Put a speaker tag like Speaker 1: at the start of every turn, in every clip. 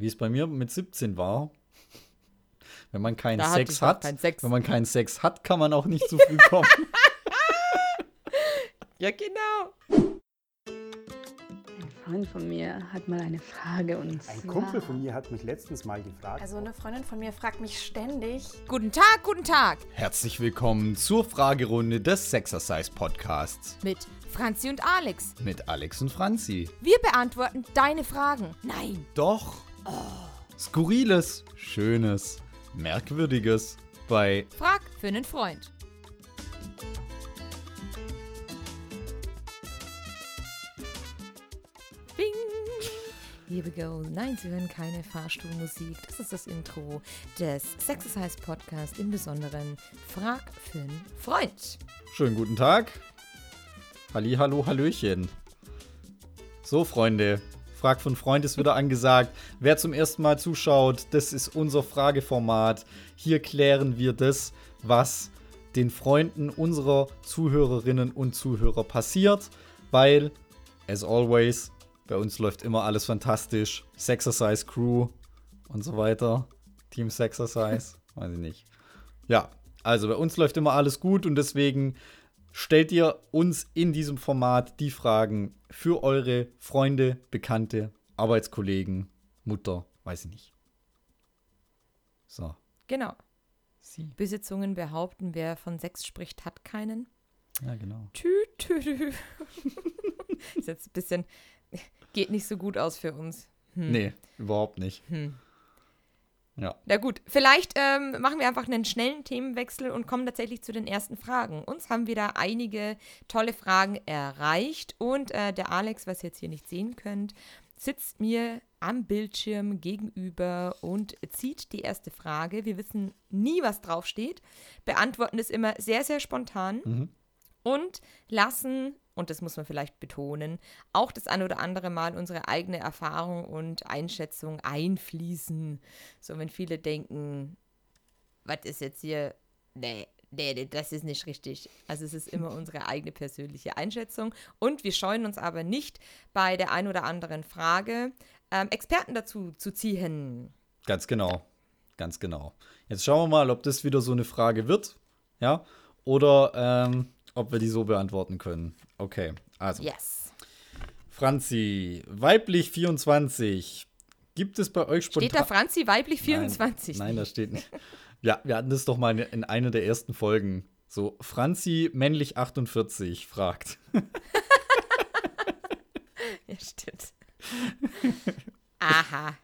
Speaker 1: wie es bei mir mit 17 war. Wenn man keinen da Sex hat, keinen Sex. wenn man keinen Sex hat, kann man auch nicht zu früh kommen.
Speaker 2: ja, genau.
Speaker 3: Freund von mir hat mal eine Frage und
Speaker 4: Ein. Kumpel von mir hat mich letztens mal gefragt.
Speaker 5: Also eine Freundin von mir fragt mich ständig.
Speaker 2: Guten Tag, guten Tag.
Speaker 1: Herzlich willkommen zur Fragerunde des Sexercise Podcasts.
Speaker 2: Mit Franzi und Alex.
Speaker 1: Mit Alex und Franzi.
Speaker 2: Wir beantworten deine Fragen. Nein.
Speaker 1: Doch. Oh. Skurriles, Schönes, Merkwürdiges bei
Speaker 2: Frag für einen Freund. Here we go. Nein, Sie hören keine Fahrstuhlmusik. Das ist das Intro des Sexercise Podcast, im Besonderen Frag für einen Freund.
Speaker 1: Schönen guten Tag. Halli, hallo, hallöchen. So, Freunde, Frag einen Freund ist wieder angesagt. Wer zum ersten Mal zuschaut, das ist unser Frageformat. Hier klären wir das, was den Freunden unserer Zuhörerinnen und Zuhörer passiert, weil, as always, bei uns läuft immer alles fantastisch. Sexercise Crew und so weiter. Team Sexercise. Weiß ich nicht. Ja, also bei uns läuft immer alles gut und deswegen stellt ihr uns in diesem Format die Fragen für eure Freunde, Bekannte, Arbeitskollegen, Mutter, weiß ich nicht. So.
Speaker 2: Genau. Sie. Besitzungen behaupten, wer von Sex spricht, hat keinen.
Speaker 1: Ja, genau.
Speaker 2: Tü, tü, tü. ist jetzt ein bisschen Geht nicht so gut aus für uns.
Speaker 1: Hm. Nee, überhaupt nicht. Hm.
Speaker 2: Ja. Na gut, vielleicht ähm, machen wir einfach einen schnellen Themenwechsel und kommen tatsächlich zu den ersten Fragen. Uns haben wieder einige tolle Fragen erreicht und äh, der Alex, was ihr jetzt hier nicht sehen könnt, sitzt mir am Bildschirm gegenüber und zieht die erste Frage. Wir wissen nie, was draufsteht, beantworten es immer sehr, sehr spontan mhm. und lassen und das muss man vielleicht betonen, auch das ein oder andere Mal unsere eigene Erfahrung und Einschätzung einfließen. So, wenn viele denken, was ist jetzt hier, nee, nee, das ist nicht richtig. Also es ist immer unsere eigene persönliche Einschätzung. Und wir scheuen uns aber nicht, bei der ein oder anderen Frage ähm, Experten dazu zu ziehen.
Speaker 1: Ganz genau. Ganz genau. Jetzt schauen wir mal, ob das wieder so eine Frage wird. Ja. Oder ähm, ob wir die so beantworten können. Okay, also.
Speaker 2: Yes.
Speaker 1: Franzi, weiblich 24. Gibt es bei euch
Speaker 2: spontan. Steht da Franzi weiblich 24?
Speaker 1: Nein, nein das steht nicht. Ja, wir hatten das doch mal in einer der ersten Folgen. So, Franzi männlich 48 fragt.
Speaker 2: ja, stimmt. Aha.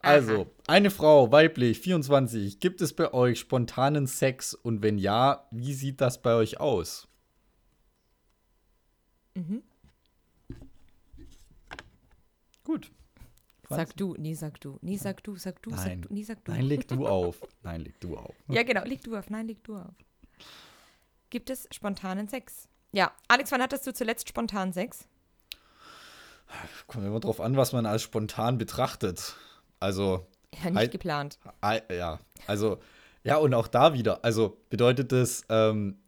Speaker 1: Also, eine Frau, weiblich, 24. Gibt es bei euch spontanen Sex? Und wenn ja, wie sieht das bei euch aus? Mhm.
Speaker 2: Gut. Sag du, nie sag du, nie sag du, sag du,
Speaker 1: Nein.
Speaker 2: sag du, nie sag du.
Speaker 1: Nein, leg du auf. Nein, leg du auf.
Speaker 2: Ja, genau, leg du auf. Nein, leg du auf. Gibt es spontanen Sex? Ja. Alex, wann hattest du zuletzt spontanen Sex?
Speaker 1: Kommt immer drauf an, was man als spontan betrachtet. Also.
Speaker 2: Ja, nicht halt, geplant.
Speaker 1: Ja, also, ja, und auch da wieder. Also bedeutet das, ähm,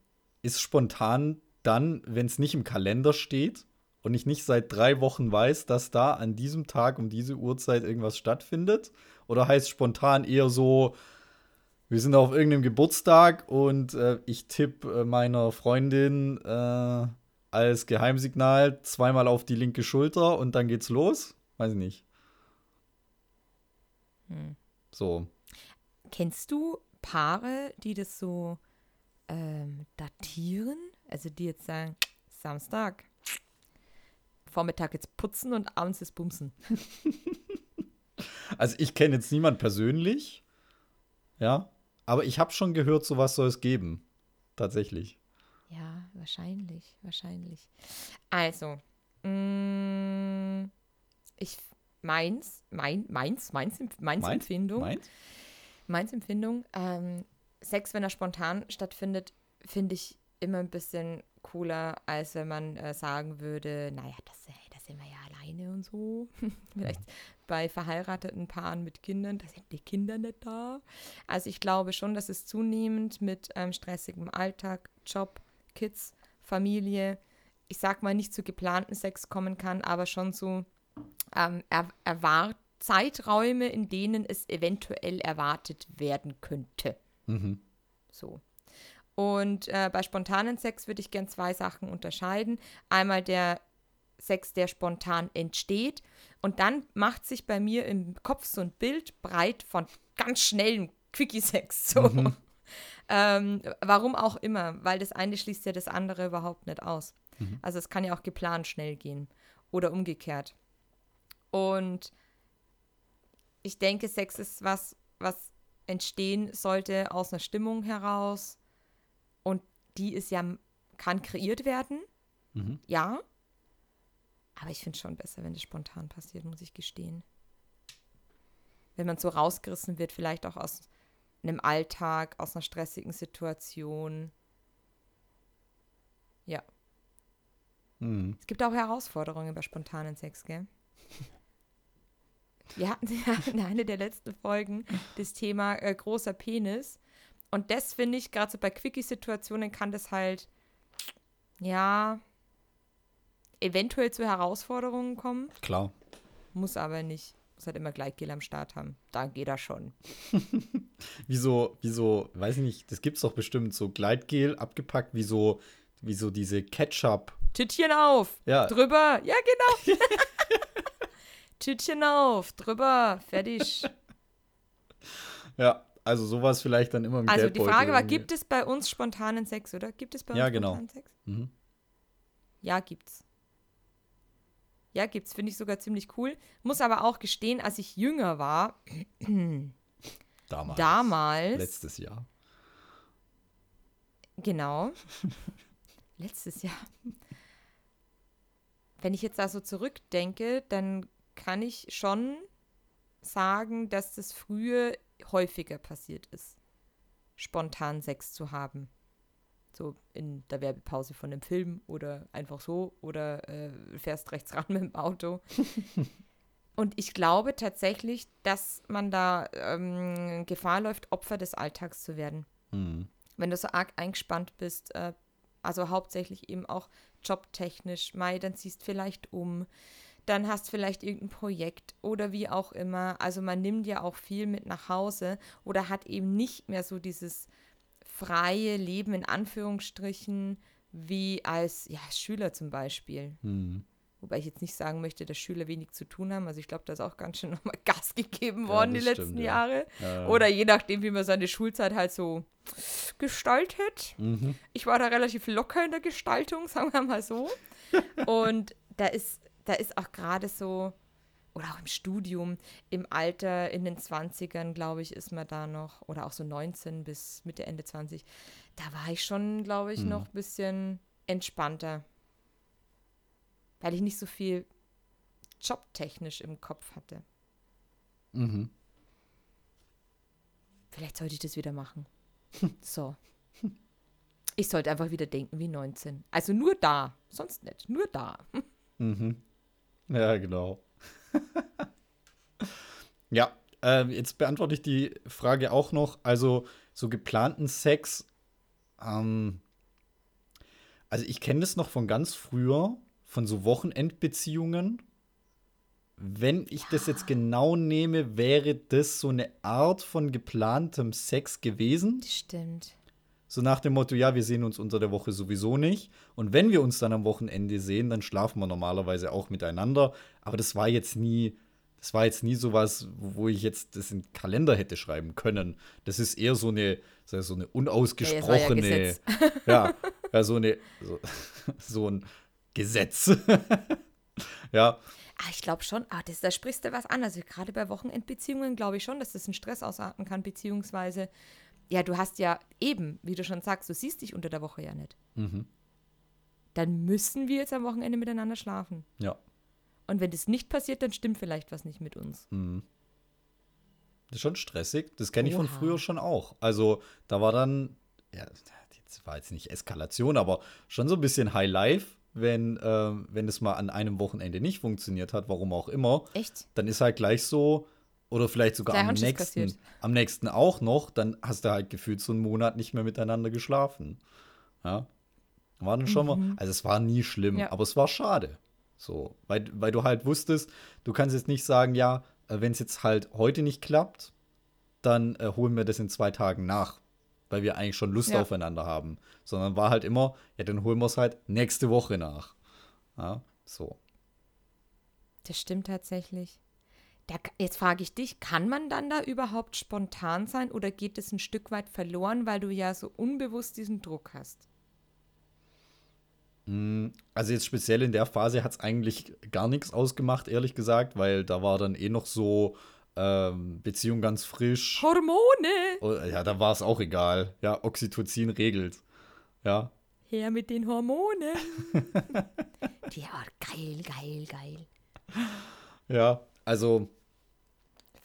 Speaker 1: ist spontan dann, wenn es nicht im Kalender steht und ich nicht seit drei Wochen weiß, dass da an diesem Tag um diese Uhrzeit irgendwas stattfindet? Oder heißt spontan eher so, wir sind auf irgendeinem Geburtstag und äh, ich tippe äh, meiner Freundin äh, als Geheimsignal zweimal auf die linke Schulter und dann geht's los? Weiß ich nicht. Hm. So.
Speaker 2: Kennst du Paare, die das so ähm, datieren? Also die jetzt sagen, Samstag, Vormittag jetzt putzen und abends ist bumsen.
Speaker 1: also ich kenne jetzt niemand persönlich, ja, aber ich habe schon gehört, sowas soll es geben. Tatsächlich.
Speaker 2: Ja, wahrscheinlich, wahrscheinlich. Also, mh, mm, ich meins, mein, meins, meins, meins, meins Empfindung. Meins? Meins Empfindung. Ähm, Sex, wenn er spontan stattfindet, finde ich immer ein bisschen cooler, als wenn man äh, sagen würde, naja, das, hey, das sind wir ja alleine und so. Vielleicht bei verheirateten Paaren mit Kindern, da sind die Kinder nicht da. Also ich glaube schon, dass es zunehmend mit ähm, stressigem Alltag, Job, Kids, Familie, ich sag mal nicht zu geplanten Sex kommen kann, aber schon zu ähm, er erwart Zeiträume, in denen es eventuell erwartet werden könnte.
Speaker 1: Mhm.
Speaker 2: So. Und äh, bei spontanen Sex würde ich gern zwei Sachen unterscheiden. Einmal der Sex, der spontan entsteht. Und dann macht sich bei mir im Kopf so ein Bild breit von ganz schnellen Quickie-Sex. So.
Speaker 1: Mhm.
Speaker 2: Ähm, warum auch immer, weil das eine schließt ja das andere überhaupt nicht aus.
Speaker 1: Mhm.
Speaker 2: Also es kann ja auch geplant schnell gehen oder umgekehrt. Und ich denke, Sex ist was, was entstehen sollte aus einer Stimmung heraus. Die ist ja, kann kreiert werden.
Speaker 1: Mhm.
Speaker 2: Ja. Aber ich finde es schon besser, wenn das spontan passiert, muss ich gestehen. Wenn man so rausgerissen wird, vielleicht auch aus einem Alltag, aus einer stressigen Situation. Ja.
Speaker 1: Mhm.
Speaker 2: Es gibt auch Herausforderungen bei spontanen Sex, gell? Wir hatten ja in einer der letzten Folgen das Thema äh, großer Penis. Und das finde ich, gerade so bei Quickie-Situationen kann das halt, ja, eventuell zu Herausforderungen kommen.
Speaker 1: Klar.
Speaker 2: Muss aber nicht. Muss halt immer Gleitgel am Start haben. Da geht er schon.
Speaker 1: Wieso, wieso, weiß ich nicht, das gibt's doch bestimmt so Gleitgel abgepackt, wie so, wie so diese Ketchup.
Speaker 2: Tütchen auf,
Speaker 1: Ja.
Speaker 2: drüber. Ja, genau. Tütchen auf, drüber, fertig.
Speaker 1: Ja, also sowas vielleicht dann immer mit
Speaker 2: Also die Frage war,
Speaker 1: irgendwie.
Speaker 2: gibt es bei uns spontanen Sex, oder? Gibt es bei uns
Speaker 1: Ja, genau.
Speaker 2: spontanen Sex?
Speaker 1: Mhm.
Speaker 2: Ja, gibt's. Ja, gibt's. Finde ich sogar ziemlich cool. Muss aber auch gestehen, als ich jünger war,
Speaker 1: Damals.
Speaker 2: damals,
Speaker 1: Letztes Jahr.
Speaker 2: genau, letztes Jahr, wenn ich jetzt da so zurückdenke, dann kann ich schon sagen, dass das früher häufiger passiert ist, spontan Sex zu haben. So in der Werbepause von einem Film oder einfach so oder äh, fährst rechts ran mit dem Auto. Und ich glaube tatsächlich, dass man da ähm, Gefahr läuft, Opfer des Alltags zu werden.
Speaker 1: Mhm.
Speaker 2: Wenn du so arg eingespannt bist, äh, also hauptsächlich eben auch jobtechnisch, Mai, dann ziehst vielleicht um, dann hast vielleicht irgendein Projekt oder wie auch immer. Also man nimmt ja auch viel mit nach Hause oder hat eben nicht mehr so dieses freie Leben in Anführungsstrichen wie als ja, Schüler zum Beispiel.
Speaker 1: Mhm.
Speaker 2: Wobei ich jetzt nicht sagen möchte, dass Schüler wenig zu tun haben. Also ich glaube, da ist auch ganz schön nochmal Gas gegeben
Speaker 1: Ja,
Speaker 2: worden die
Speaker 1: das
Speaker 2: letzten
Speaker 1: stimmt, ja.
Speaker 2: Jahre.
Speaker 1: Ja.
Speaker 2: Oder je nachdem, wie man seine Schulzeit halt so gestaltet.
Speaker 1: Mhm.
Speaker 2: Ich war da relativ locker in der Gestaltung, sagen wir mal so. Und da ist, da ist auch gerade so, oder auch im Studium, im Alter in den 20ern, glaube ich, ist man da noch, oder auch so 19 bis Mitte, Ende 20, da war ich schon, glaube ich,
Speaker 1: Mhm.
Speaker 2: noch ein bisschen entspannter. Weil ich nicht so viel jobtechnisch im Kopf hatte.
Speaker 1: Mhm.
Speaker 2: Vielleicht sollte ich das wieder machen. So. Ich sollte einfach wieder denken wie 19. Also nur da, sonst nicht, nur da.
Speaker 1: Mhm. Ja, genau. ja, ähm, jetzt beantworte ich die Frage auch noch. Also, so geplanten Sex, ähm, also ich kenne das noch von ganz früher, von so Wochenendbeziehungen. Wenn ich das jetzt genau nehme, wäre das so eine Art von geplantem Sex gewesen.
Speaker 2: Stimmt.
Speaker 1: So nach dem Motto, ja, wir sehen uns unter der Woche sowieso nicht. Und wenn wir uns dann am Wochenende sehen, dann schlafen wir normalerweise auch miteinander. Aber das war jetzt nie, das war jetzt nie sowas, wo ich jetzt das in den Kalender hätte schreiben können. Das ist eher so eine, so eine unausgesprochene, ja, ja, so eine, so, so ein Gesetz. ja,
Speaker 2: Ah, ich glaube schon, ah, das, da sprichst du was an. Also gerade bei Wochenendbeziehungen glaube ich schon, dass das einen Stress ausarten kann, beziehungsweise, ja, du hast ja eben, wie du schon sagst, du siehst dich unter der Woche ja nicht.
Speaker 1: mhm.
Speaker 2: Dann müssen wir jetzt am Wochenende miteinander schlafen.
Speaker 1: ja.
Speaker 2: Und wenn das nicht passiert, dann stimmt vielleicht was nicht mit uns.
Speaker 1: Mhm. Das ist schon stressig. Das kenne ich von
Speaker 2: Oha.
Speaker 1: früher schon auch. Also, da war dann, ja, das war jetzt nicht Eskalation, aber schon so ein bisschen High Life, wenn, ähm, wenn es mal an einem Wochenende nicht funktioniert hat, warum auch immer.
Speaker 2: Echt?
Speaker 1: Dann ist halt gleich so, oder vielleicht sogar am nächsten,
Speaker 2: kassiert.
Speaker 1: am nächsten auch noch, dann hast du halt gefühlt so einen Monat nicht mehr miteinander geschlafen. Ja. War dann schon mal, also es war nie schlimm,
Speaker 2: Mhm. Ja.
Speaker 1: aber es war schade. So, weil, weil du halt wusstest, du kannst jetzt nicht sagen, ja, äh, wenn es jetzt halt heute nicht klappt, dann äh, holen wir das in zwei Tagen nach, weil wir eigentlich schon Lust
Speaker 2: Ja.
Speaker 1: aufeinander haben. Sondern war halt immer, ja, dann holen wir es halt nächste Woche nach. Ja, so.
Speaker 2: Das stimmt tatsächlich. Da, jetzt frage ich dich, kann man dann da überhaupt spontan sein oder geht es ein Stück weit verloren, weil du ja so unbewusst diesen Druck hast?
Speaker 1: Mm, Also jetzt speziell in der Phase hat es eigentlich gar nichts ausgemacht, ehrlich gesagt, weil da war dann eh noch so ähm, Beziehung ganz frisch.
Speaker 2: Hormone!
Speaker 1: Oh, ja, da war es auch egal. Ja, Oxytocin regelt. Ja,
Speaker 2: Her mit den Hormonen! ja, geil, geil, geil.
Speaker 1: ja. Also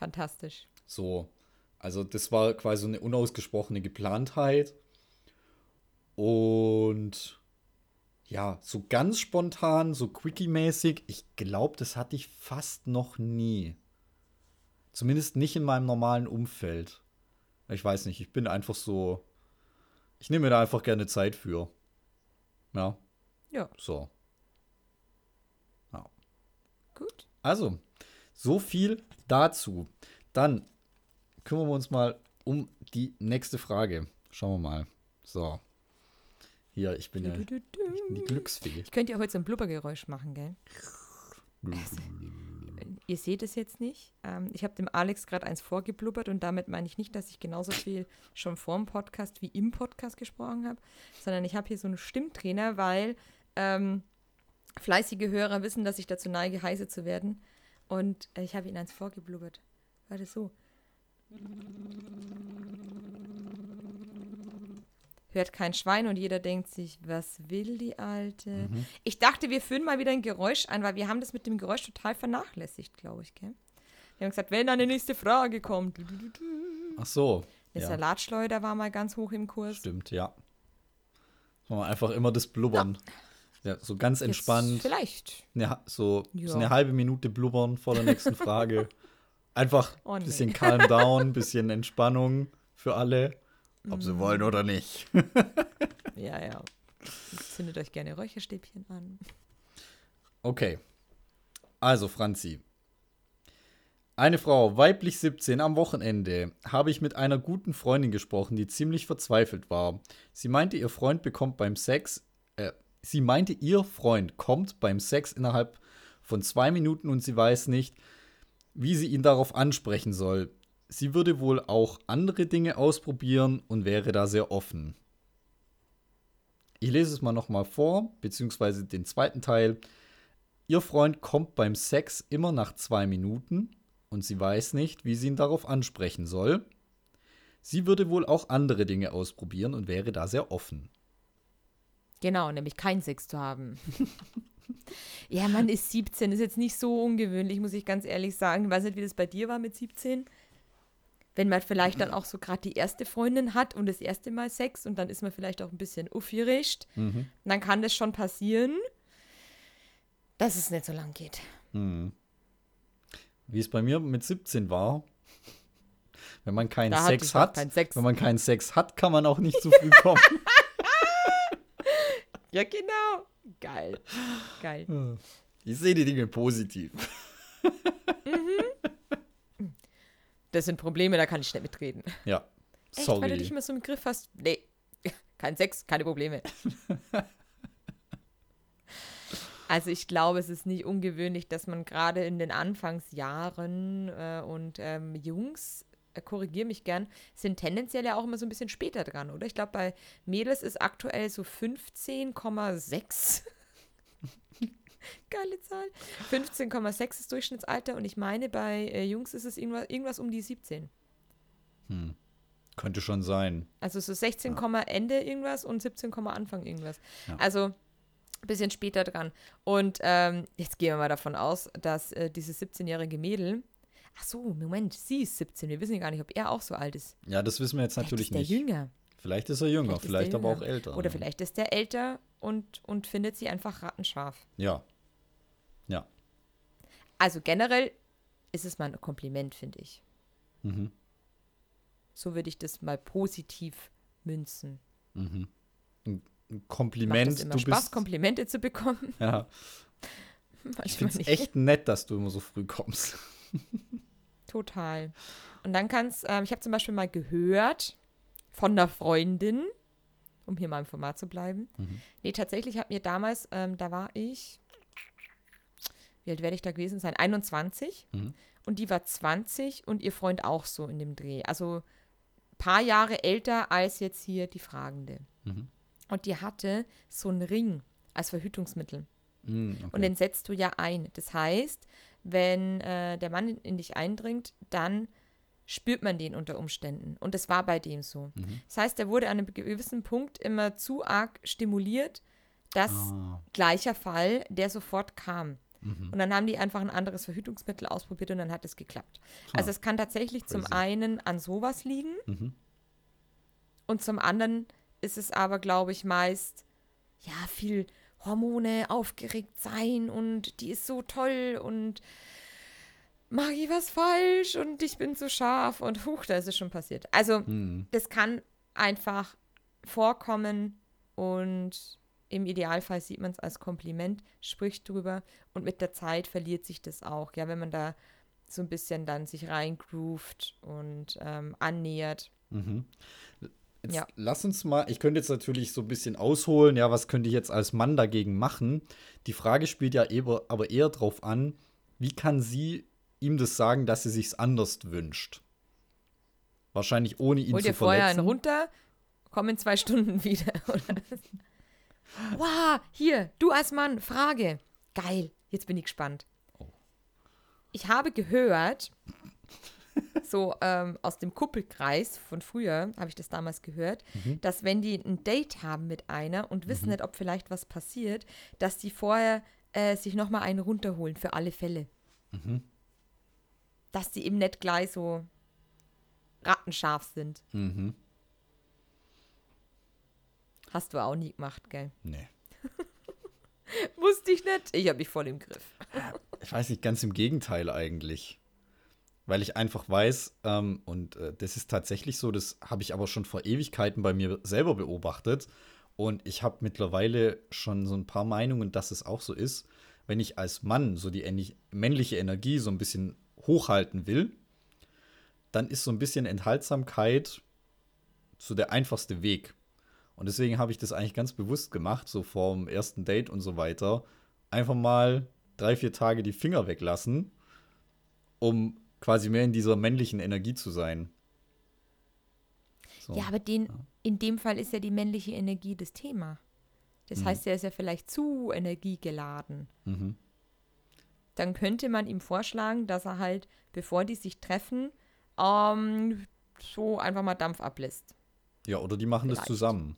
Speaker 2: Fantastisch.
Speaker 1: so. Also das war quasi so eine unausgesprochene Geplantheit. Und ja, so ganz spontan, so quickie-mäßig, ich glaube, das hatte ich fast noch nie. Zumindest nicht in meinem normalen Umfeld. Ich weiß nicht, ich bin einfach so. Ich nehme mir da einfach gerne Zeit für. Ja,
Speaker 2: Ja,
Speaker 1: so.
Speaker 2: gut.
Speaker 1: Also, so viel dazu. Dann kümmern wir uns mal um die nächste Frage. Schauen wir mal. So. Hier, ich bin ja die Glücksfee.
Speaker 2: Ich könnte ja heute so ein Blubbergeräusch machen, gell? Ihr seht es jetzt nicht. Ähm, ich habe dem Alex gerade eins vorgeblubbert und damit meine ich nicht, dass ich genauso viel schon vor dem Podcast wie im Podcast gesprochen habe, sondern ich habe hier so einen Stimmtrainer, weil ähm, fleißige Hörer wissen, dass ich dazu neige, heiße zu werden. Und äh, ich habe ihnen eins vorgeblubbert. War das so? Hört kein Schwein und jeder denkt sich, was will die Alte? Ich dachte, wir führen mal wieder ein Geräusch ein, weil wir haben das mit dem Geräusch total vernachlässigt, glaube ich, gell? Wir haben gesagt, wenn dann die nächste Frage kommt.
Speaker 1: Ach so.
Speaker 2: Eine
Speaker 1: Ja,
Speaker 2: Salatschleuder war mal ganz hoch im Kurs.
Speaker 1: stimmt, ja. Einfach immer das Blubbern. Ja, so ganz entspannt.
Speaker 2: Jetzt vielleicht.
Speaker 1: Ha- so,
Speaker 2: Ja.
Speaker 1: so eine halbe Minute blubbern vor der nächsten Frage. Einfach
Speaker 2: Oh,
Speaker 1: ein
Speaker 2: nee.
Speaker 1: bisschen calm down, bisschen Entspannung für alle. Ob sie wollen oder nicht.
Speaker 2: Ja, ja. Zündet euch gerne Räucherstäbchen an.
Speaker 1: Okay. Also, Franzi. Eine Frau, weiblich 17, am Wochenende habe ich mit einer guten Freundin gesprochen, die ziemlich verzweifelt war. Sie meinte, ihr Freund bekommt beim Sex, sie meinte, ihr Freund kommt beim Sex innerhalb von zwei Minuten und sie weiß nicht, wie sie ihn darauf ansprechen soll. Sie würde wohl auch andere Dinge ausprobieren und wäre da sehr offen. Ich lese es mal nochmal vor, beziehungsweise den zweiten Teil. Ihr Freund kommt beim Sex immer nach zwei Minuten und sie weiß nicht, wie sie ihn darauf ansprechen soll. Sie würde wohl auch andere Dinge ausprobieren und wäre da sehr offen.
Speaker 2: Genau, nämlich keinen Sex zu haben. ja, man ist 17, ist jetzt nicht so ungewöhnlich, muss ich ganz ehrlich sagen. Ich weiß nicht, wie das bei dir war mit 17. Wenn man vielleicht dann auch so gerade die erste Freundin hat und das erste Mal Sex und dann ist man vielleicht auch ein bisschen aufgeregt, dann kann das schon passieren, dass es nicht so lang geht.
Speaker 1: Wie es bei mir mit 17 war, wenn man keinen Sex hat,
Speaker 2: keinen Sex.
Speaker 1: wenn man keinen Sex hat, kann man auch nicht zu früh kommen.
Speaker 2: Ja, genau. Geil. Geil.
Speaker 1: Ich sehe die Dinge positiv.
Speaker 2: Das sind Probleme, da kann ich nicht mitreden.
Speaker 1: Ja.
Speaker 2: Echt, weil du
Speaker 1: Sorry.
Speaker 2: dich immer so im Griff hast? Nee, kein Sex, keine Probleme. Also ich glaube, es ist nicht ungewöhnlich, dass man gerade in den Anfangsjahren äh, und ähm, Jungs, korrigiere mich gern, sind tendenziell ja auch immer so ein bisschen später dran, oder? Ich glaube, bei Mädels ist aktuell so 15,6. Geile Zahl. 15,6 ist Durchschnittsalter und ich meine, bei äh, Jungs ist es irgendwas, irgendwas um die 17.
Speaker 1: Könnte schon sein.
Speaker 2: Also so 16, Ende irgendwas und 17, Anfang irgendwas.
Speaker 1: Ja.
Speaker 2: Also ein bisschen später dran. Und ähm, jetzt gehen wir mal davon aus, dass äh, dieses 17-jährige Mädel. Ach so, Moment, sie ist 17. Wir wissen ja gar nicht, ob er auch so alt ist.
Speaker 1: Ja, das wissen wir jetzt
Speaker 2: Vielleicht
Speaker 1: natürlich
Speaker 2: ist der
Speaker 1: nicht.
Speaker 2: jünger.
Speaker 1: Vielleicht ist er jünger,
Speaker 2: Vielleicht ist
Speaker 1: vielleicht, aber
Speaker 2: jünger.
Speaker 1: auch älter.
Speaker 2: Oder vielleicht ist der älter und, und findet sie einfach rattenscharf.
Speaker 1: Ja. Ja.
Speaker 2: Also generell ist es mal ein Kompliment, finde ich.
Speaker 1: Mhm.
Speaker 2: So würde ich das mal positiv münzen.
Speaker 1: Ein
Speaker 2: Macht
Speaker 1: Kompliment,
Speaker 2: es immer
Speaker 1: du
Speaker 2: Spaß,
Speaker 1: bist.
Speaker 2: Komplimente zu bekommen?
Speaker 1: Ja,
Speaker 2: Manchmal
Speaker 1: ich finde es echt nett, dass du immer so früh kommst.
Speaker 2: Total. Und dann kannst, ähm, ich habe zum Beispiel mal gehört von einer Freundin, um hier mal im Format zu bleiben. Mhm. Nee, tatsächlich hat mir damals, ähm, da war ich, wie alt werde ich da gewesen sein? 21. Mhm. Und die war 20 und ihr Freund auch so in dem Dreh. Also ein paar Jahre älter als jetzt hier die Fragende. Mhm. Und die hatte so einen Ring als Verhütungsmittel. Mhm, okay. Und den setzt du ja ein. Das heißt, wenn äh, der Mann in, dich eindringt, dann spürt man den unter Umständen. Und das war bei dem so. Mhm. Das heißt, er wurde an einem gewissen Punkt immer zu arg stimuliert, dass ah. gleicher Fall, der sofort kam. Mhm. Und dann haben die einfach ein anderes Verhütungsmittel ausprobiert und dann hat es geklappt. Ah. Also es kann tatsächlich Crazy. zum einen an sowas liegen mhm. und zum anderen ist es aber, glaube ich, meist ja viel Hormone, aufgeregt sein und die ist so toll und mache ich was falsch und ich bin zu scharf und huch, da ist es schon passiert. Also, mhm. das kann einfach vorkommen und im Idealfall sieht man es als Kompliment, spricht drüber und mit der Zeit verliert sich das auch, ja, wenn man da so ein bisschen dann sich reingroovt und ähm, annähert. Mhm.
Speaker 1: Jetzt ja. lass uns mal, ich könnte jetzt natürlich so ein bisschen ausholen, ja, was könnte ich jetzt als Mann dagegen machen? Die Frage spielt ja eber, aber eher darauf an, wie kann sie ihm das sagen, dass sie sich's anders wünscht? Wahrscheinlich ohne ihn Hol zu dir vorher einen
Speaker 2: runter, komm in zwei Stunden wieder. wow, hier, du als Mann, Frage. Geil, jetzt bin ich gespannt. Oh. Ich habe gehört, so ähm, aus dem Kuppelkreis von früher, habe ich das damals gehört, mhm. dass wenn die ein Date haben mit einer und wissen mhm. nicht, ob vielleicht was passiert, dass die vorher äh, sich nochmal einen runterholen für alle Fälle. Mhm. Dass die eben nicht gleich so rattenscharf sind. Mhm. Hast du auch nie gemacht, gell?
Speaker 1: Nee.
Speaker 2: Wusste ich nicht. Ich habe mich voll im Griff.
Speaker 1: ich weiß nicht, ganz im Gegenteil eigentlich weil ich einfach weiß, ähm, und äh, das ist tatsächlich so, das habe ich aber schon vor Ewigkeiten bei mir selber beobachtet. Und ich habe mittlerweile schon so ein paar Meinungen, dass es auch so ist, wenn ich als Mann so die männliche Energie so ein bisschen hochhalten will, dann ist so ein bisschen Enthaltsamkeit so der einfachste Weg. Und deswegen habe ich das eigentlich ganz bewusst gemacht, so vorm ersten Date und so weiter. Einfach mal drei, vier Tage die Finger weglassen, um quasi mehr in dieser männlichen Energie zu sein.
Speaker 2: So. Ja, aber den, ja. in dem Fall ist ja die männliche Energie das Thema. Das mhm. heißt, er ist ja vielleicht zu energiegeladen. Mhm. Dann könnte man ihm vorschlagen, dass er halt, bevor die sich treffen, ähm, so einfach mal Dampf ablässt.
Speaker 1: Ja, oder die machen vielleicht. das zusammen.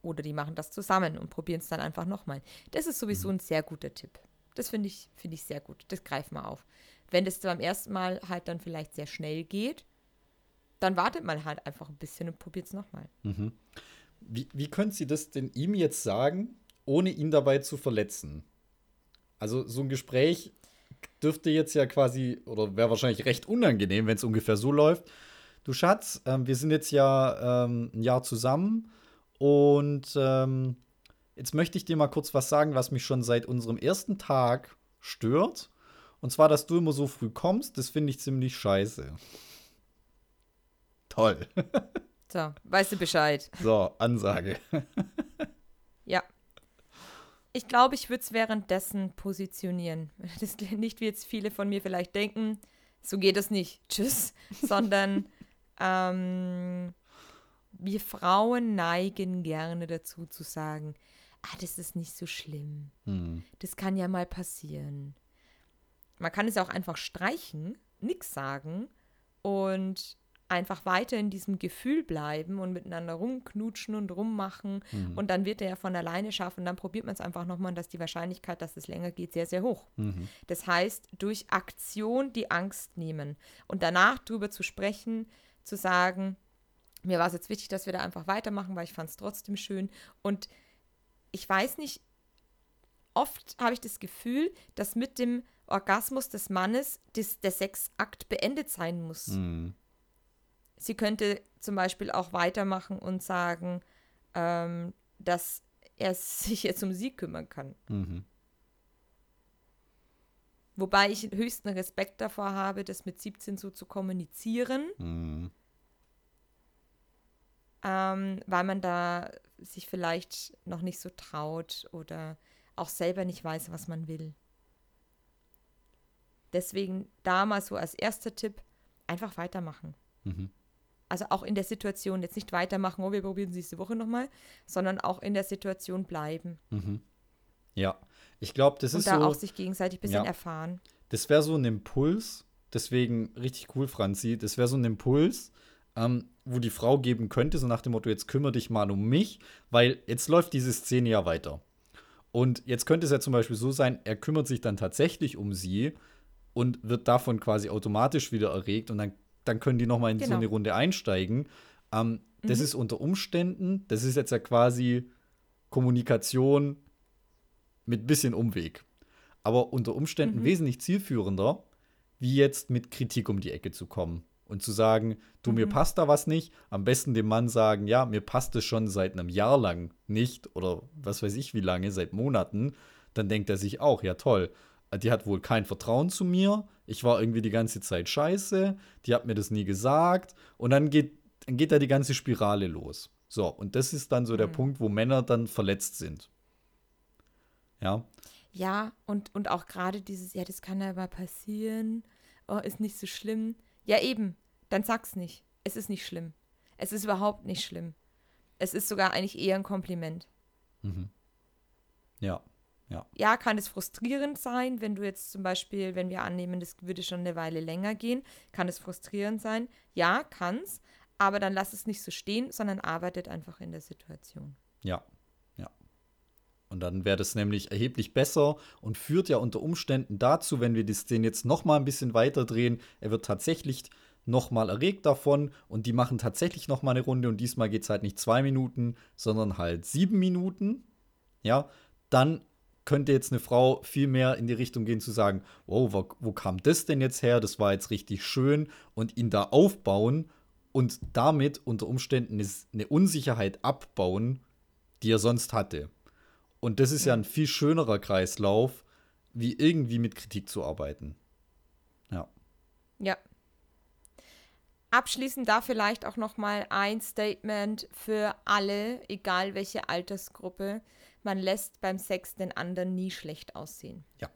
Speaker 2: Oder die machen das zusammen und probieren es dann einfach nochmal. Das ist sowieso mhm. ein sehr guter Tipp. Das finde ich, find ich sehr gut. Das greifen wir auf. Wenn es beim ersten Mal halt dann vielleicht sehr schnell geht, dann wartet man halt einfach ein bisschen und probiert es nochmal.
Speaker 1: Mhm. Wie, wie können Sie das denn ihm jetzt sagen, ohne ihn dabei zu verletzen? Also so ein Gespräch dürfte jetzt ja quasi, oder wäre wahrscheinlich recht unangenehm, wenn es ungefähr so läuft. Du Schatz, ähm, wir sind jetzt ja ähm, ein Jahr zusammen und ähm, jetzt möchte ich dir mal kurz was sagen, was mich schon seit unserem ersten Tag stört. Und zwar, dass du immer so früh kommst, das finde ich ziemlich scheiße. Toll.
Speaker 2: So, weißt du Bescheid.
Speaker 1: So, Ansage.
Speaker 2: ja. Ich glaube, ich würde es währenddessen positionieren. Das ist nicht, wie jetzt viele von mir vielleicht denken, so geht es nicht. Tschüss. Sondern ähm, wir Frauen neigen gerne dazu zu sagen, ah, das ist nicht so schlimm. Hm. Das kann ja mal passieren man kann es ja auch einfach streichen, nichts sagen und einfach weiter in diesem Gefühl bleiben und miteinander rumknutschen und rummachen mhm. und dann wird er ja von alleine schaffen und dann probiert man es einfach nochmal und dass die Wahrscheinlichkeit, dass es länger geht, sehr, sehr hoch. Mhm. Das heißt, durch Aktion die Angst nehmen und danach drüber zu sprechen, zu sagen, mir war es jetzt wichtig, dass wir da einfach weitermachen, weil ich fand es trotzdem schön und ich weiß nicht, oft habe ich das Gefühl, dass mit dem Orgasmus des Mannes des, der Sexakt beendet sein muss. Mhm. Sie könnte zum Beispiel auch weitermachen und sagen, ähm, dass er sich jetzt um sie kümmern kann. Mhm. Wobei ich höchsten Respekt davor habe, das mit 17 so zu kommunizieren.
Speaker 1: Mhm.
Speaker 2: Ähm, weil man da sich vielleicht noch nicht so traut oder auch selber nicht weiß, was man will. Deswegen da mal so als erster Tipp einfach weitermachen.
Speaker 1: Mhm.
Speaker 2: Also auch in der Situation jetzt nicht weitermachen, oh, wir probieren es nächste Woche nochmal, sondern auch in der Situation bleiben.
Speaker 1: Mhm. Ja, ich glaube, das
Speaker 2: und
Speaker 1: ist
Speaker 2: da
Speaker 1: so.
Speaker 2: auch sich gegenseitig ein bisschen
Speaker 1: Ja.
Speaker 2: erfahren.
Speaker 1: Das wäre so ein Impuls, deswegen richtig cool, Franzi. Das wäre so ein Impuls, ähm, wo die Frau geben könnte, so nach dem Motto: Jetzt kümmere dich mal um mich, weil jetzt läuft diese Szene ja weiter. Und jetzt könnte es ja zum Beispiel so sein, er kümmert sich dann tatsächlich um sie und wird davon quasi automatisch wieder erregt und dann, dann können die nochmal in so
Speaker 2: Genau.
Speaker 1: eine Runde einsteigen. Ähm, das
Speaker 2: Mhm.
Speaker 1: ist unter Umständen, das ist jetzt ja quasi Kommunikation mit bisschen Umweg. Aber unter Umständen
Speaker 2: Mhm.
Speaker 1: wesentlich zielführender, wie jetzt mit Kritik um die Ecke zu kommen und zu sagen, du, mir
Speaker 2: Mhm.
Speaker 1: passt da was nicht. Am besten dem Mann sagen, ja, mir passt es schon seit einem Jahr lang nicht oder was weiß ich wie lange, seit Monaten. Dann denkt er sich auch, ja toll, die hat wohl kein Vertrauen zu mir. Ich war irgendwie die ganze Zeit scheiße. Die hat mir das nie gesagt. Und dann geht, dann geht da die ganze Spirale los. So, und das ist dann so der
Speaker 2: Mhm.
Speaker 1: Punkt, wo Männer dann verletzt sind. Ja,
Speaker 2: Ja, und, und auch gerade dieses, ja, das kann ja mal passieren, oh, ist nicht so schlimm. Ja, eben, dann sag's nicht. Es ist nicht schlimm. Es ist überhaupt nicht schlimm. Es ist sogar eigentlich eher ein Kompliment.
Speaker 1: mhm. ja,
Speaker 2: Ja, kann es frustrierend sein, wenn du jetzt zum Beispiel, wenn wir annehmen, das würde schon eine Weile länger gehen, kann es frustrierend sein. Ja, kann's, aber dann lass es nicht so stehen, sondern arbeitet einfach in der Situation.
Speaker 1: ja, ja. Und dann wäre das nämlich erheblich besser und führt ja unter Umständen dazu, wenn wir die Szene jetzt noch mal ein bisschen weiter drehen, er wird tatsächlich noch mal erregt davon und die machen tatsächlich noch mal eine Runde und diesmal geht es halt nicht zwei Minuten, sondern halt sieben Minuten. Ja, dann könnte jetzt eine Frau viel mehr in die Richtung gehen zu sagen, wow, wo, wo kam das denn jetzt her? Das war jetzt richtig schön und ihn da aufbauen und damit unter Umständen eine, Unsicherheit abbauen, die er sonst hatte. Und das ist ja ein viel schönerer Kreislauf, wie irgendwie mit Kritik zu arbeiten. Ja.
Speaker 2: Ja. Abschließend da vielleicht auch noch mal ein Statement für alle, egal welche Altersgruppe. Man lässt beim Sex den anderen nie schlecht aussehen.
Speaker 1: Ja.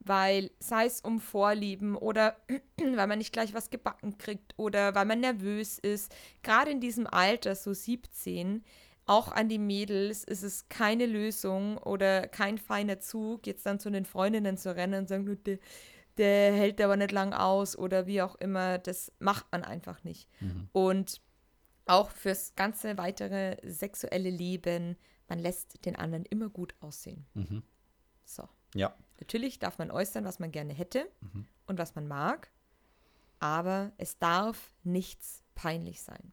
Speaker 2: Weil, sei es um Vorlieben oder weil man nicht gleich was gebacken kriegt oder weil man nervös ist, gerade in diesem Alter, so 17, auch an die Mädels ist es keine Lösung oder kein feiner Zug, jetzt dann zu den Freundinnen zu rennen und sagen, der, der hält aber nicht lang aus oder wie auch immer. Das macht man einfach nicht.
Speaker 1: Mhm.
Speaker 2: Und auch fürs ganze weitere sexuelle Leben, man lässt den anderen immer gut aussehen.
Speaker 1: Mhm.
Speaker 2: So.
Speaker 1: Ja.
Speaker 2: Natürlich darf man äußern, was man gerne hätte
Speaker 1: Mhm.
Speaker 2: und was man mag, aber es darf nichts peinlich sein.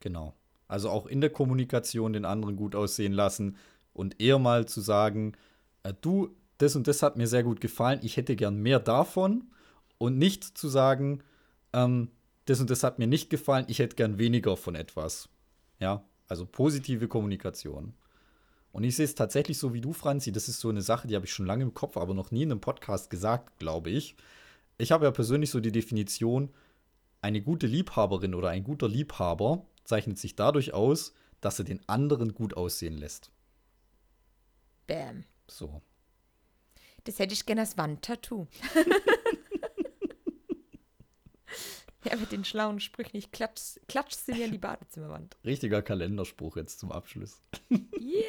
Speaker 1: Genau. Also auch in der Kommunikation den anderen gut aussehen lassen und eher mal zu sagen, äh, du, das und das hat mir sehr gut gefallen, ich hätte gern mehr davon und nicht zu sagen, ähm, das und das hat mir nicht gefallen, ich hätte gern weniger von etwas. Ja, also positive Kommunikation. Und ich sehe es tatsächlich so wie du, Franzi. Das ist so eine Sache, die habe ich schon lange im Kopf, aber noch nie in einem Podcast gesagt, glaube ich. Ich habe ja persönlich so die Definition, eine gute Liebhaberin oder ein guter Liebhaber zeichnet sich dadurch aus, dass er den anderen gut aussehen lässt.
Speaker 2: Bam.
Speaker 1: So.
Speaker 2: Das hätte ich gerne als Wandtattoo. ja, mit den schlauen Sprüchen. Ich klatsch, klatsch sie mir in die Badezimmerwand.
Speaker 1: Richtiger Kalenderspruch jetzt zum Abschluss.
Speaker 2: Yeah!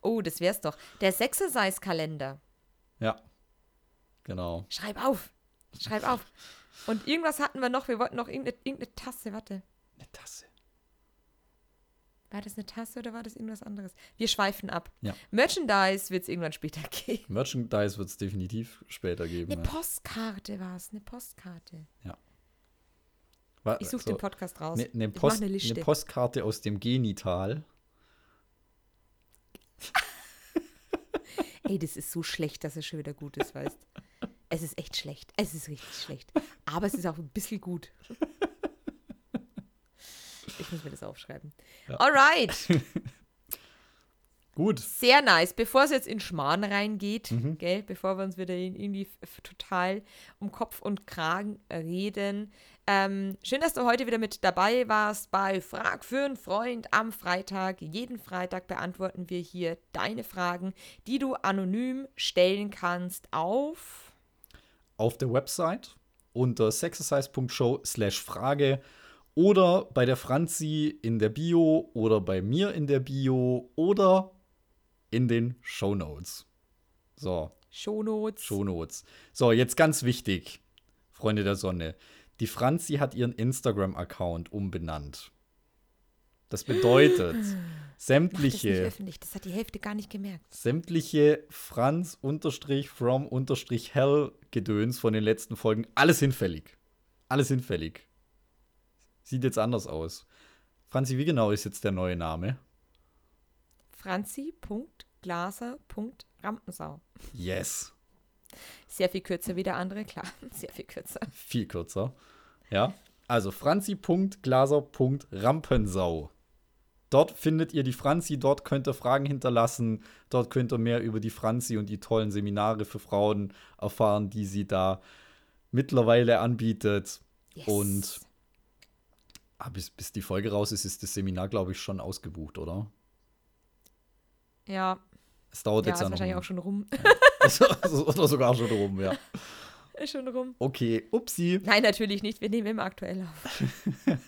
Speaker 2: Oh, das wär's doch. Der Sexercise-Kalender.
Speaker 1: Ja. Genau.
Speaker 2: Schreib auf. Schreib auf. Und irgendwas hatten wir noch. Wir wollten noch irgendeine, irgendeine Tasse. Warte.
Speaker 1: Eine Tasse.
Speaker 2: War das eine Tasse oder war das irgendwas anderes? Wir schweifen ab.
Speaker 1: Ja.
Speaker 2: Merchandise wird es irgendwann später geben.
Speaker 1: Merchandise wird es definitiv später geben.
Speaker 2: Eine
Speaker 1: ja.
Speaker 2: Postkarte war es. Eine Postkarte.
Speaker 1: Wa-
Speaker 2: Ich suche
Speaker 1: so,
Speaker 2: den Podcast raus.
Speaker 1: Ne, ne Post,
Speaker 2: eine Liste.
Speaker 1: eine Postkarte aus dem Genital.
Speaker 2: Ey, das ist so schlecht, dass es schon wieder gut ist, weißt Es ist echt schlecht. Es ist richtig schlecht. Aber es ist auch ein bisschen gut. Ich muss mir das aufschreiben.
Speaker 1: Ja.
Speaker 2: Alright.
Speaker 1: Gut.
Speaker 2: Sehr nice. Bevor es jetzt in Schmarrn reingeht,
Speaker 1: Mhm.
Speaker 2: gell, bevor wir uns wieder irgendwie total um Kopf und Kragen reden. Ähm, schön, dass du heute wieder mit dabei warst bei Frag für einen Freund am Freitag. Jeden Freitag beantworten wir hier deine Fragen, die du anonym stellen kannst auf.
Speaker 1: Auf der Website unter sexercise.show slash Frage oder bei der Franzi in der Bio oder bei mir in der Bio oder in den Shownotes. So,
Speaker 2: Shownotes.
Speaker 1: Shownotes. So, jetzt ganz wichtig, Freunde der Sonne. Die Franzi hat ihren Instagram-Account umbenannt. Das bedeutet,
Speaker 2: Mach das nicht
Speaker 1: sämtliche,
Speaker 2: öffentlich, das hat die Hälfte gar nicht gemerkt.
Speaker 1: sämtliche Franz-from-hell-Gedöns von den letzten Folgen, alles hinfällig. Alles hinfällig. Sieht jetzt anders aus. Franzi, wie genau ist jetzt der neue Name?
Speaker 2: Franzi.glaser.rampensau.
Speaker 1: Yes.
Speaker 2: Sehr viel kürzer wie der andere, klar. Sehr viel kürzer.
Speaker 1: Viel kürzer. Ja. Also franzi.glaser.rampensau. Dort findet ihr die Franzi, dort könnt ihr Fragen hinterlassen, dort könnt ihr mehr über die Franzi und die tollen Seminare für Frauen erfahren, die sie da mittlerweile anbietet.
Speaker 2: Yes.
Speaker 1: Und ah, bis, bis die Folge raus ist, ist das Seminar, glaube ich, schon ausgebucht, oder?
Speaker 2: Ja,
Speaker 1: Es dauert
Speaker 2: ja
Speaker 1: jetzt
Speaker 2: ist
Speaker 1: ja noch.
Speaker 2: wahrscheinlich auch schon rum.
Speaker 1: oder sogar schon rum, ja.
Speaker 2: ist schon rum.
Speaker 1: Okay, upsi.
Speaker 2: Nein, natürlich nicht. Wir nehmen immer aktuell auf.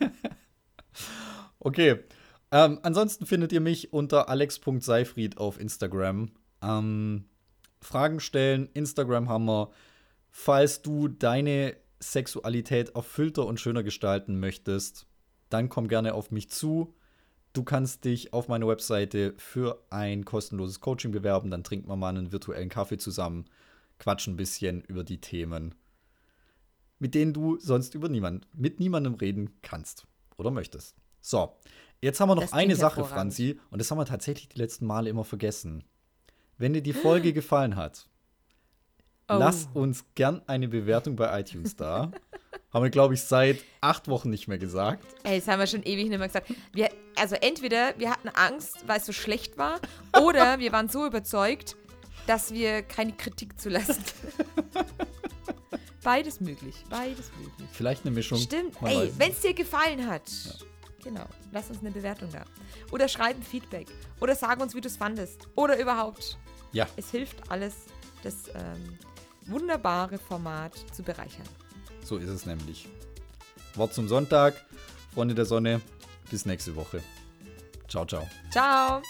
Speaker 1: Okay. Ähm, ansonsten findet ihr mich unter alex.seifried auf Instagram. Ähm, Fragen stellen, Instagram haben wir. Falls du deine Sexualität erfüllter und schöner gestalten möchtest, dann komm gerne auf mich zu. Du kannst dich auf meiner Webseite für ein kostenloses Coaching bewerben. Dann trinken wir mal einen virtuellen Kaffee zusammen, quatschen ein bisschen über die Themen, mit denen du sonst über niemand, mit niemandem reden kannst oder möchtest. So, jetzt haben wir noch
Speaker 2: Das
Speaker 1: eine Sache. Franzi, und das haben wir tatsächlich die letzten Male immer vergessen. Wenn dir die Folge gefallen hat,
Speaker 2: Oh.
Speaker 1: lass uns gern eine Bewertung bei iTunes da. haben wir, glaube ich, seit acht Wochen nicht mehr gesagt.
Speaker 2: Ey, das haben wir schon ewig nicht mehr gesagt. Wir, also entweder wir hatten Angst, weil es so schlecht war, oder wir waren so überzeugt, dass wir keine Kritik zulassen. beides möglich, beides möglich.
Speaker 1: Vielleicht eine Mischung.
Speaker 2: Stimmt.
Speaker 1: man
Speaker 2: Ey, wenn es dir gefallen hat, genau, lass uns eine Bewertung da. Oder schreib ein Feedback. Oder sag uns, wie du es fandest. Oder überhaupt.
Speaker 1: Ja.
Speaker 2: Es hilft alles, das ähm, wunderbare Format zu bereichern.
Speaker 1: So ist es nämlich. Wort zum Sonntag. Freunde der Sonne. Bis nächste Woche. Ciao, ciao.
Speaker 2: Ciao.